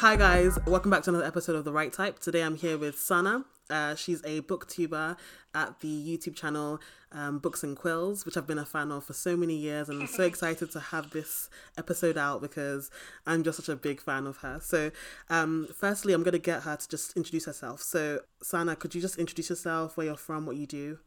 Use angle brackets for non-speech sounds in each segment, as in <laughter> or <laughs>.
Hi guys, welcome back to another episode of The Right Type. Today I'm here with Sanne. Uh, she's a booktuber at the YouTube channel um, Books and Quills, which I've been a fan of for so many years, and I'm so <laughs> excited to have this episode out because I'm just such a big fan of her. So, um, firstly, I'm going to get her to just introduce herself. So, Sanne, could you just introduce yourself, where you're from, what you do?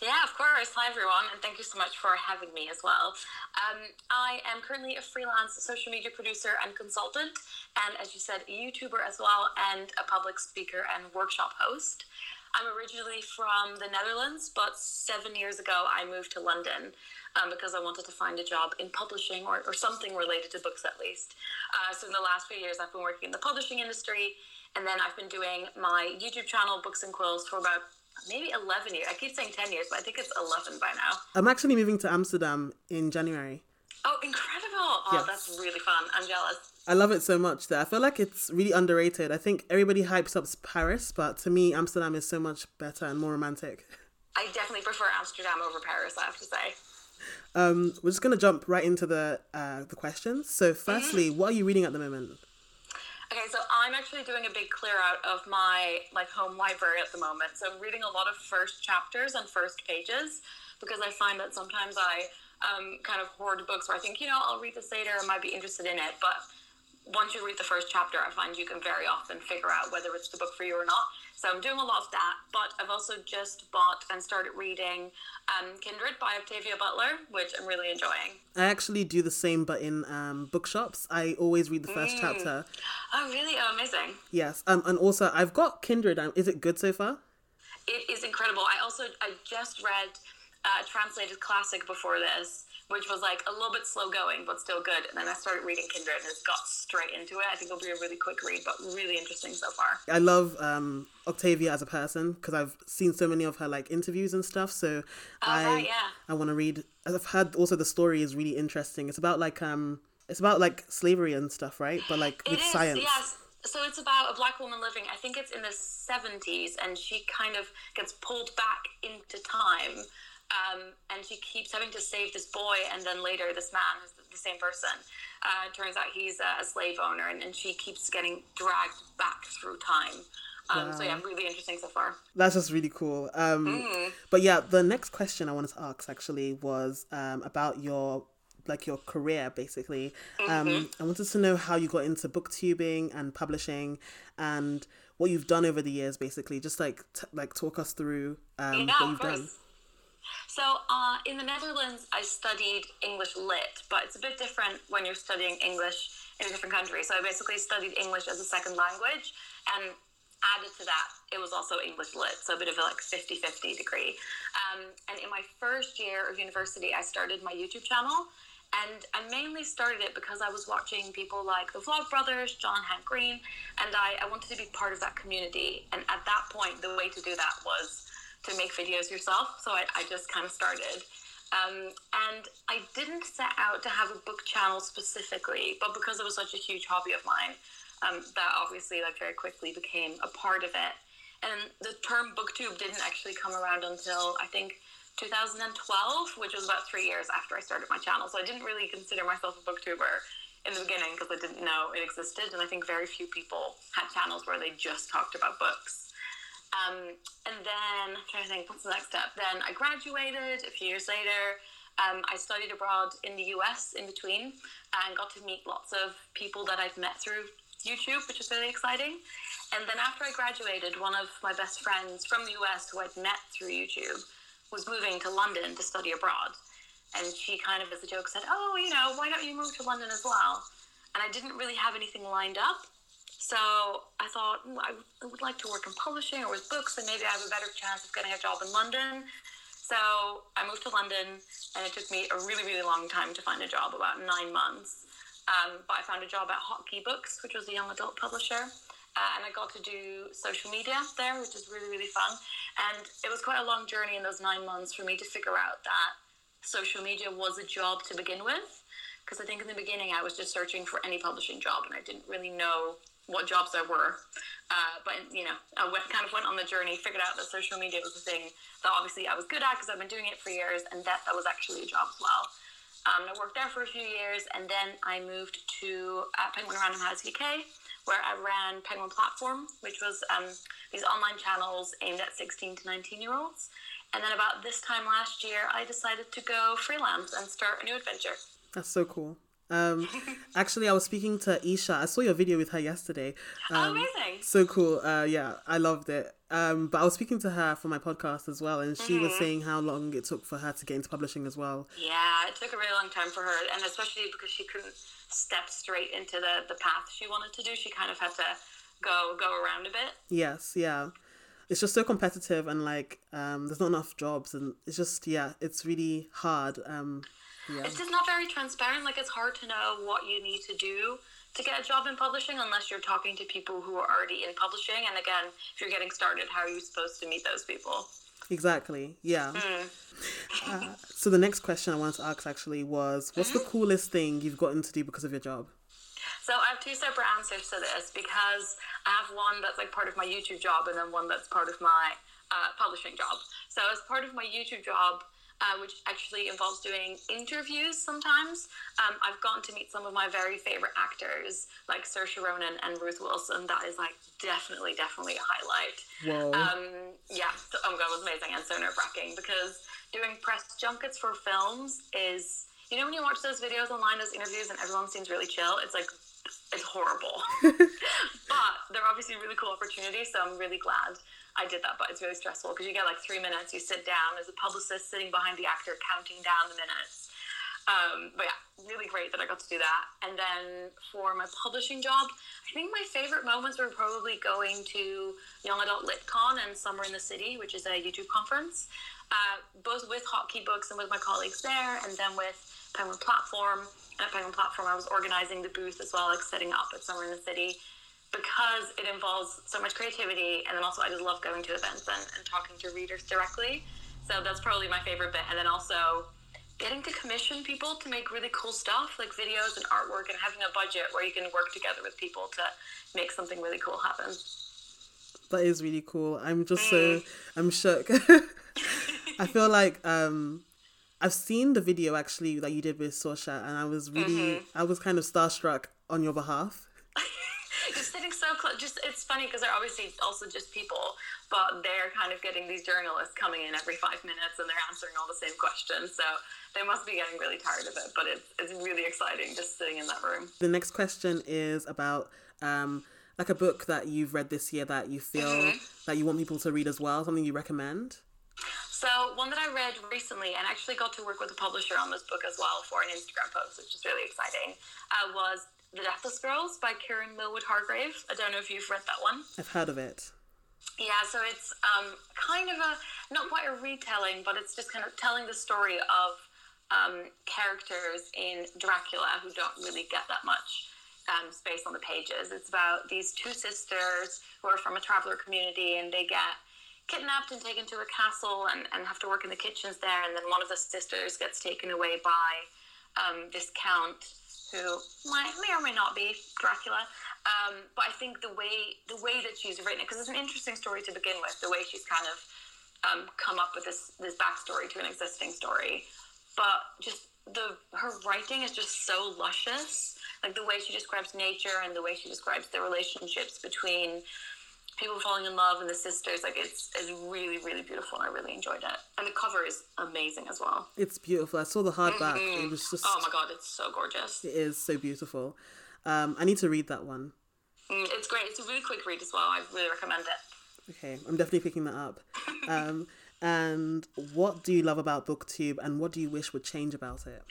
Yeah, course. Hi, everyone, and thank you so much for having me as well. Um, I am currently a freelance social media producer and consultant, and as you said, a YouTuber as well, and a public speaker and workshop host. I'm originally from the Netherlands, but seven years ago I moved to London um, because I wanted to find a job in publishing or, or something related to books at least. Uh, so in the last few years, I've been working in the publishing industry, and then I've been doing my YouTube channel, Books and Quills, for about maybe 11 years. I keep saying 10 years, but I think it's 11 by now. I'm actually moving to Amsterdam in January. Oh, incredible. Oh, Yes. that's really fun. I'm jealous. I love it so much that I feel like it's really underrated. I think everybody hypes up Paris, but to me, Amsterdam is so much better and more romantic. I definitely prefer Amsterdam over Paris, I have to say. Um, we're just gonna jump right into the uh, the questions. So, firstly, what are you reading at the moment? Okay, so I'm actually doing a big clear out of my like home library at the moment. So I'm reading a lot of first chapters and first pages because I find that sometimes I um, kind of hoard books where I think, you know, I'll read this later, I might be interested in it, but once you read the first chapter, I find you can very often figure out whether it's the book for you or not. So I'm doing a lot of that, but I've also just bought and started reading um, Kindred by Octavia Butler, which I'm really enjoying. I actually do the same, but in um, bookshops. I always read the first chapter. Oh, really? Oh, amazing. Yes, um, and also I've got Kindred. Um, Is it good so far? It is incredible. I also I just read uh, translated classic before this, which was like a little bit slow going but still good. And then I started reading Kindred and it's got straight into it. I think it'll be a really quick read, but really interesting so far. I love um, Octavia as a person because I've seen so many of her like interviews and stuff. So I right, yeah. I want to read. I've heard also the story is really interesting. It's about like um it's about like slavery and stuff, right? But like with is, science. yes. So it's about a black woman living. I think it's in the seventies, and she kind of gets pulled back into time, um, and she keeps having to save this boy, and then later this man is the, same person. Uh, turns out he's a, a slave owner, and, and she keeps getting dragged back through time. Um, So yeah, really interesting so far. That's just really cool. Um, Mm. But yeah, the next question I wanted to ask actually was um, about your like your career basically. Mm-hmm. Um, I wanted to know how you got into booktubing and publishing and what you've done over the years basically. Just like t- like talk us through um, Yeah, what you've done. So uh, in the Netherlands, I studied English Lit, but it's a bit different when you're studying English in a different country. So I basically studied English as a second language, and added to that, it was also English Lit, so a bit of a like 50-50 degree. Um, and in my first year of university, I started my YouTube channel. And I mainly started it because I was watching people like the Vlogbrothers, John Hank Green, and I, I wanted to be part of that community. And at that point, the way to do that was to make videos yourself. So I, I just kind of started. Um, and I didn't set out to have a book channel specifically, but because it was such a huge hobby of mine, um, that obviously like very quickly became a part of it. And the term booktube didn't actually come around until I think 2012, which was about three years after I started my channel. So I didn't really consider myself a booktuber in the beginning because I didn't know it existed, and I think very few people had channels where they just talked about books. Um, and then I'm trying to think, what's the next step? Then I graduated a few years later. Um, I studied abroad in the US in between and got to meet lots of people that I've met through YouTube, which is really exciting. And then after I graduated, one of my best friends from the US who I'd met through YouTube was moving to London to study abroad. And she kind of, as a joke, said, Oh, you know, why don't you move to London as well? And I didn't really have anything lined up. So I thought, "Hmm, I would- I would like to work in publishing or with books, and maybe I have a better chance of getting a job in London. So I moved to London, and it took me a really, really long time to find a job about nine months. Um, but I found a job at Hot Key Books, which was a young adult publisher. Uh, and I got to do social media there, which is really, really fun. And it was quite a long journey in those nine months for me to figure out that social media was a job to begin with. Because I think in the beginning I was just searching for any publishing job and I didn't really know what jobs there were. Uh, but, you know, I went, kind of went on the journey, figured out that social media was a thing that obviously I was good at because I've been doing it for years and that that was actually a job as well. Um, I worked there for a few years and then I moved to uh, Penguin Random House UK, where I ran Penguin Platform, which was um, these online channels aimed at 16 to 19 year olds. And then about this time last year, I decided to go freelance and start a new adventure. That's so cool. Um, <laughs> actually, I was speaking to Isha. I saw your video with her yesterday. Um, Amazing. So cool. Uh, yeah, I loved it. Um, but I was speaking to her for my podcast as well, and she was saying how long it took for her to get into publishing as well. Yeah, it took a really long time for her, and especially because she couldn't step straight into the, the path she wanted to do. She kind of had to go go around a bit. Yes, yeah. It's just so competitive, and like, um, there's not enough jobs, and it's just, yeah, it's really hard. Um, yeah. It's just not very transparent. Like it's hard to know what you need to do to get a job in publishing unless you're talking to people who are already in publishing. And again, if you're getting started, how are you supposed to meet those people? Exactly. Yeah. Uh, so the next question I wanted to ask actually was, what's the coolest thing you've gotten to do because of your job? So I have two separate answers to this because I have one that's like part of my YouTube job and then one that's part of my uh, publishing job. So as part of my YouTube job, uh, which actually involves doing interviews sometimes. Um, I've gotten to meet some of my very favorite actors, like Saoirse Ronan and Ruth Wilson. That is like definitely, definitely a highlight. Whoa. Um, yeah, so, oh my god, it was amazing and so nerve wracking because doing press junkets for films is, you know, when you watch those videos online, those interviews, and everyone seems really chill, it's like, it's horrible. <laughs> but they're obviously really cool opportunities, so I'm really glad I did that, but it's really stressful because you get like three minutes, you sit down, there's a publicist sitting behind the actor counting down the minutes. Um, but yeah, really great that I got to do that. And then for my publishing job, I think my favorite moments were probably going to Young Adult LitCon and Summer in the City, which is a YouTube conference, uh, both with Hot Key Books and with my colleagues there, and then with Penguin Platform. And at Penguin Platform, I was organizing the booth as well, like setting up at Summer in the City because it involves so much creativity and then also I just love going to events and, and talking to readers directly. So that's probably my favorite bit. And then also getting to commission people to make really cool stuff like videos and artwork and having a budget where you can work together with people to make something really cool happen. That is really cool. I'm just so I'm shook. <laughs> I feel <laughs> like um I've seen the video actually that you did with Saoirse and I was really I was kind of starstruck on your behalf. just sitting so close. Just it's funny because they're obviously also just people, but they're kind of getting these journalists coming in every five minutes and they're answering all the same questions. So they must be getting really tired of it. But it's it's really exciting just sitting in that room. The next question is about um like a book that you've read this year that you feel that you want people to read as well, something you recommend. So one that I read recently and actually got to work with a publisher on this book as well for an Instagram post, which is really exciting, uh, was The Deathless Girls by Kiran Millwood Hargrave. I don't know if you've read that one. I've heard of it. Yeah, so it's um, kind of a not quite a retelling, but it's just kind of telling the story of um, characters in Dracula who don't really get that much um, space on the pages. It's about these two sisters who are from a traveler community, and they get kidnapped and taken to a castle and, and have to work in the kitchens there. And then one of the sisters gets taken away by um, this count who might, may or may not be Dracula. Um, but I think the way the way that she's written it, because it's an interesting story to begin with, the way she's kind of um, come up with this this backstory to an existing story, but just the her writing is just so luscious. Like the way she describes nature and the way she describes the relationships between people falling in love and the sisters, like it's it's really really beautiful. and I really enjoyed it, and the cover is amazing as well. It's beautiful. I saw the hardback. It was just Oh my god, it's so gorgeous. it is so beautiful. Um, I need to read that one. Mm, It's great. It's a really quick read as well. I really recommend it. Okay, I'm definitely picking that up. <laughs> Um, and what do you love about BookTube, and what do you wish would change about it?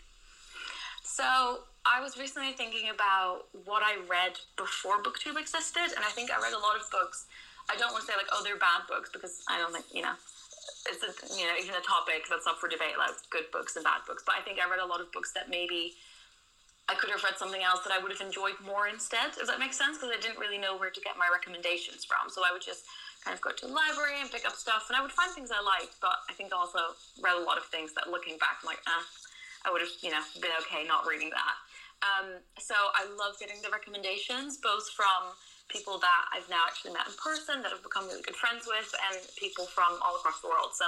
So I was recently thinking about what I read before BookTube existed, and I think I read a lot of books. I don't want to say like, oh, they're bad books because I don't think you know it's a, you know even a topic that's up for debate, like good books and bad books. But I think I read a lot of books that maybe I could have read something else that I would have enjoyed more instead. Does that make sense? Because I didn't really know where to get my recommendations from, so I would just kind of go to the library and pick up stuff, and I would find things I liked. But I think I also read a lot of things that, looking back, I'm like, ah, I would have you know been okay not reading that. Um, so I love getting the recommendations, both from people that I've now actually met in person, that I've become really good friends with, and people from all across the world. So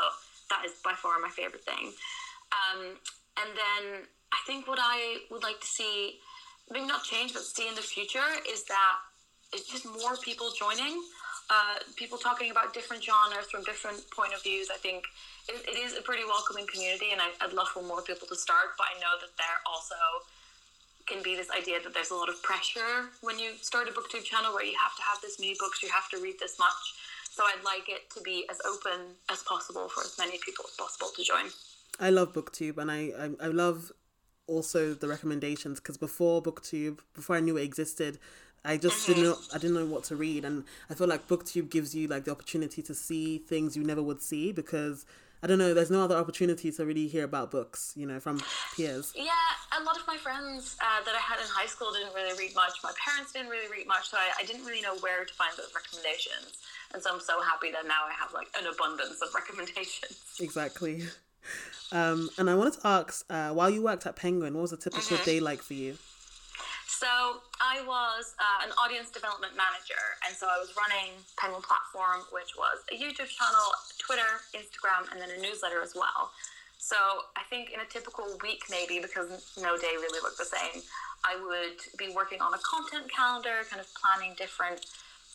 that is by far my favorite thing. Um, and then I think what I would like to see, maybe not change, but see in the future, is that it's just more people joining. Uh, people talking about different genres from different point of views. I think it, it is a pretty welcoming community, and I, would love for more people to start. But I know that they're also can be this idea that there's a lot of pressure when you start a booktube channel where you have to have this many books, you have to read this much. So I'd like it to be as open as possible for as many people as possible to join. I love booktube, and I I, I love also the recommendations because before booktube, before I knew it existed, I just mm-hmm. didn't know I didn't know what to read and I feel like booktube gives you like the opportunity to see things you never would see because I don't know there's no other opportunity to really hear about books you know from peers. Yeah a lot of my friends uh, that I had in high school didn't really read much. My parents didn't really read much so I, I didn't really know where to find those recommendations. And so I'm so happy that now I have like an abundance of recommendations. Exactly. <laughs> Um, and I wanted to ask uh, while you worked at Penguin what was a typical mm-hmm. day like for you so I was uh, an audience development manager, and so I was running Penguin Platform, which was a YouTube channel, Twitter, Instagram, and then a newsletter as well. So I think in a typical week, maybe because no day really looked the same, I would be working on a content calendar, kind of planning different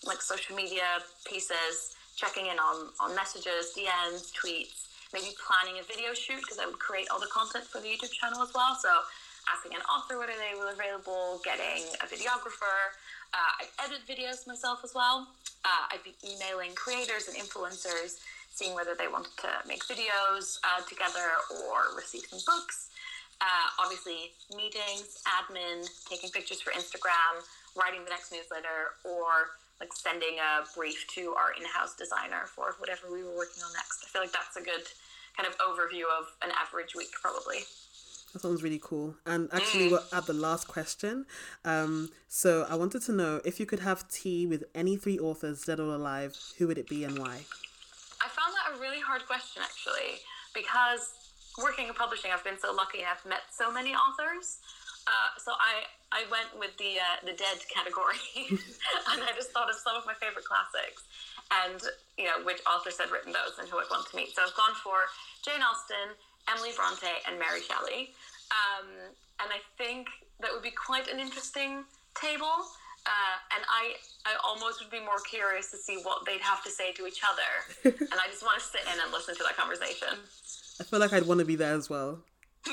like social media pieces, checking in on on messages, DMs, tweets, maybe planning a video shoot because I would create all the content for the YouTube channel as well. So asking an author whether they were available, getting a videographer. Uh, I edit videos myself as well. Uh, I'd be emailing creators and influencers, seeing whether they wanted to make videos uh, together or receive some books. Uh, obviously, meetings, admin, taking pictures for Instagram, writing the next newsletter, or like sending a brief to our in-house designer for whatever we were working on next. I feel like that's a good kind of overview of an average week, probably. That sounds really cool. And actually, we're at the last question. Um, so I wanted to know if you could have tea with any three authors, dead or alive, who would it be and why? I found that a really hard question, actually, because working in publishing, I've been so lucky and I've met so many authors. Uh, so I, I went with the uh, the dead category, <laughs> and I just thought of some of my favorite classics, and you know which authors had written those and who I'd want to meet. So I've gone for Jane Austen, Emily Bronte, and Mary Shelley. Um, and I think that would be quite an interesting table. Uh, and I, I almost would be more curious to see what they'd have to say to each other. <laughs> and I just want to sit in and listen to that conversation. I feel like I'd want to be there as well. <laughs>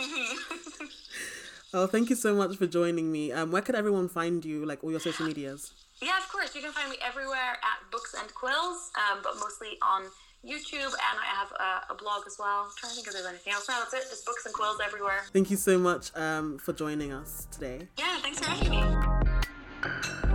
oh, thank you so much for joining me. Um, where could everyone find you, like all your social medias? Yeah, of course. You can find me everywhere at Books and Quills, um, but mostly on YouTube, and I have a, a, blog as well. I'm trying to think if there's anything else. No, that's it. Just books and quills everywhere. Thank you so much um, for joining us today. Yeah, thanks for having me.